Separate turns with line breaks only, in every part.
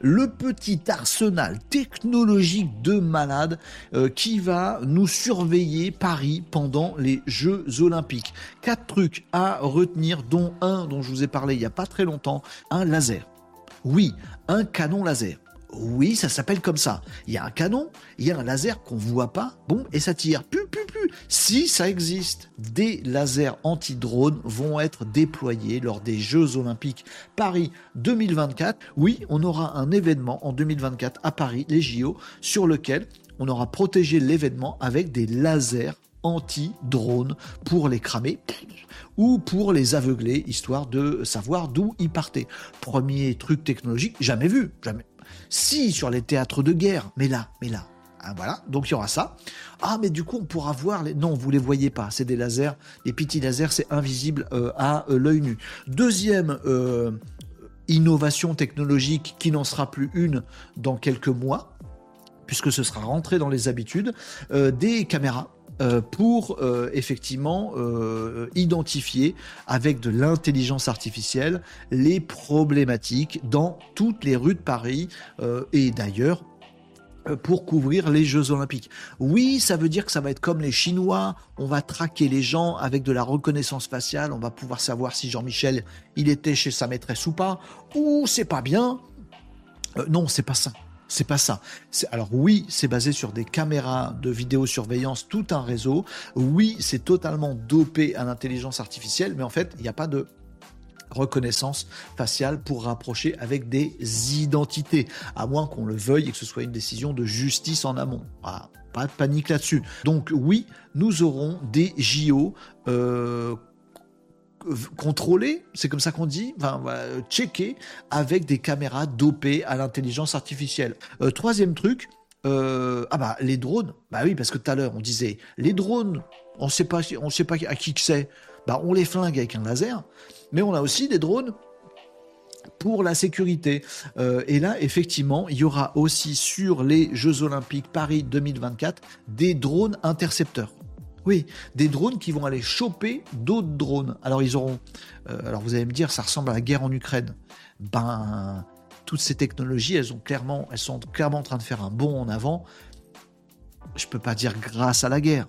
le petit arsenal technologique de malade euh, qui va nous surveiller Paris pendant les Jeux Olympiques. Quatre trucs à retenir, dont un dont je vous ai parlé il n'y a pas très longtemps, un laser. Oui, un canon laser. Oui, ça s'appelle comme ça. Il y a un canon, il y a un laser qu'on voit pas, bon, et ça tire. Si ça existe, des lasers anti-drones vont être déployés lors des Jeux Olympiques Paris 2024. Oui, on aura un événement en 2024 à Paris, les JO, sur lequel on aura protégé l'événement avec des lasers anti-drones pour les cramer ou pour les aveugler, histoire de savoir d'où ils partaient. Premier truc technologique jamais vu, jamais. Si, sur les théâtres de guerre, mais là, mais là. Ah, voilà, donc il y aura ça. Ah, mais du coup, on pourra voir les. Non, vous les voyez pas. C'est des lasers, des petits lasers, c'est invisible euh, à euh, l'œil nu. Deuxième euh, innovation technologique qui n'en sera plus une dans quelques mois, puisque ce sera rentré dans les habitudes, des caméras pour effectivement identifier avec de l'intelligence artificielle les problématiques dans toutes les rues de Paris et d'ailleurs pour couvrir les Jeux Olympiques. Oui, ça veut dire que ça va être comme les Chinois, on va traquer les gens avec de la reconnaissance faciale, on va pouvoir savoir si Jean-Michel, il était chez sa maîtresse ou pas, ou c'est pas bien. non, c'est pas ça. C'est pas ça. Alors oui, c'est basé sur des caméras de vidéosurveillance, tout un réseau. Oui, c'est totalement dopé à l'intelligence artificielle, mais en fait, il n'y a pas de reconnaissance faciale pour rapprocher avec des identités, à moins qu'on le veuille et que ce soit une décision de justice en amont. Pas de panique là-dessus. Donc oui, nous aurons des JO euh, contrôler, c'est comme ça qu'on dit, enfin, avec des caméras dopées à l'intelligence artificielle. Euh, troisième truc, euh, ah bah les drones, bah oui parce que tout à l'heure on disait les drones, on sait pas, on sait pas à qui que c'est, bah on les flingue avec un laser, mais on a aussi des drones pour la sécurité. Euh, et là, effectivement, il y aura aussi sur les Jeux Olympiques Paris 2024 des drones intercepteurs. Oui, des drones qui vont aller choper d'autres drones. Alors ils auront. Euh, alors vous allez me dire, ça ressemble à la guerre en Ukraine. Ben, toutes ces technologies, elles ont clairement, elles sont clairement en train de faire un bond en avant. Je peux pas dire grâce à la guerre.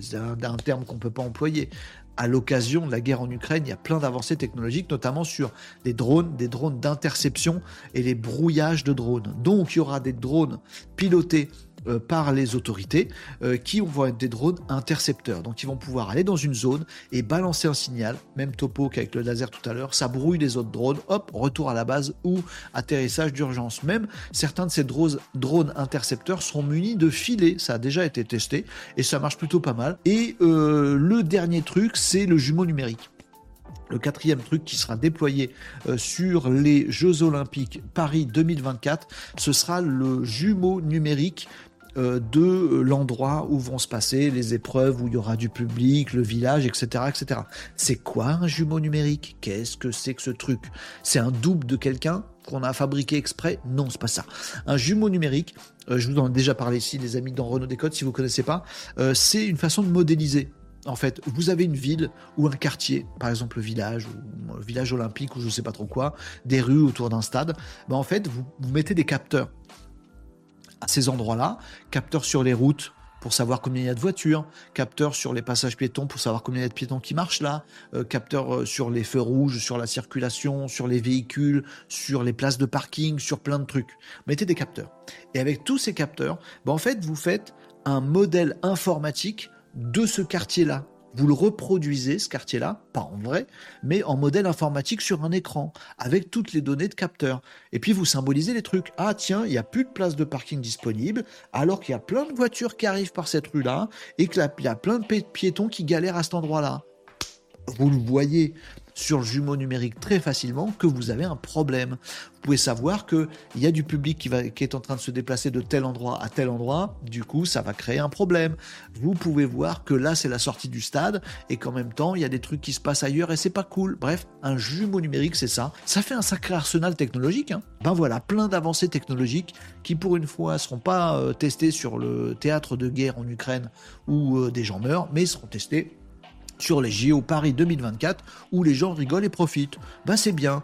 C'est un, terme qu'on peut pas employer. À l'occasion de la guerre en Ukraine, il y a plein d'avancées technologiques, notamment sur des drones, des drones d'interception et les brouillages de drones. Donc, il y aura des drones pilotés euh, par les autorités euh, qui vont être des drones intercepteurs. Donc ils vont pouvoir aller dans une zone et balancer un signal, même topo qu'avec le laser tout à l'heure, ça brouille les autres drones, hop, retour à la base ou atterrissage d'urgence. Même certains de ces drones intercepteurs seront munis de filets, ça a déjà été testé et ça marche plutôt pas mal. Et euh, le dernier truc, c'est le jumeau numérique. Le quatrième truc qui sera déployé sur les Jeux Olympiques Paris 2024, ce sera le jumeau numérique de euh, l'endroit où vont se passer les épreuves, où il y aura du public, le village, etc. etc. C'est quoi un jumeau numérique? Qu'est-ce que c'est que ce truc? C'est un double de quelqu'un qu'on a fabriqué exprès? Non, c'est pas ça. Un jumeau numérique, euh, je vous en ai déjà parlé ici, les amis dans Renault Décode, si vous ne connaissez pas, c'est une façon de modéliser en fait, vous avez une ville ou un quartier, par exemple le village ou le village olympique ou je ne sais pas trop quoi, des rues autour d'un stade. Ben en fait, vous, mettez des capteurs à ces endroits-là, capteurs sur les routes pour savoir combien il y a de voitures, capteurs sur les passages piétons pour savoir combien il y a de piétons qui marchent là, euh, capteurs euh, sur les feux rouges, sur la circulation, sur les véhicules, sur les places de parking, sur plein de trucs. Mettez des capteurs. Et avec tous ces capteurs, ben en fait, vous faites un modèle informatique de ce quartier-là vous le reproduisez, ce quartier-là, pas en vrai, mais en modèle informatique sur un écran, avec toutes les données de capteur. Et puis vous symbolisez les trucs. Ah tiens, il n'y a plus de place de parking disponible, alors qu'il y a plein de voitures qui arrivent par cette rue-là, et qu'il y a plein de piétons qui galèrent à cet endroit-là. Vous le voyez sur le jumeau numérique très facilement que vous avez un problème. Vous pouvez savoir qu'il y a du public qui, est en train de se déplacer de tel endroit à tel endroit, du coup ça va créer un problème. Vous pouvez voir que là c'est la sortie du stade et qu'en même temps il y a des trucs qui se passent ailleurs et c'est pas cool. Bref, un jumeau numérique c'est ça. Ça fait un sacré arsenal technologique. Hein. Ben voilà, plein d'avancées technologiques qui pour une fois seront pas euh, testées sur le théâtre de guerre en Ukraine où euh, des gens meurent, mais seront testées sur les JO Paris 2024 où les gens rigolent et profitent. Ben c'est bien.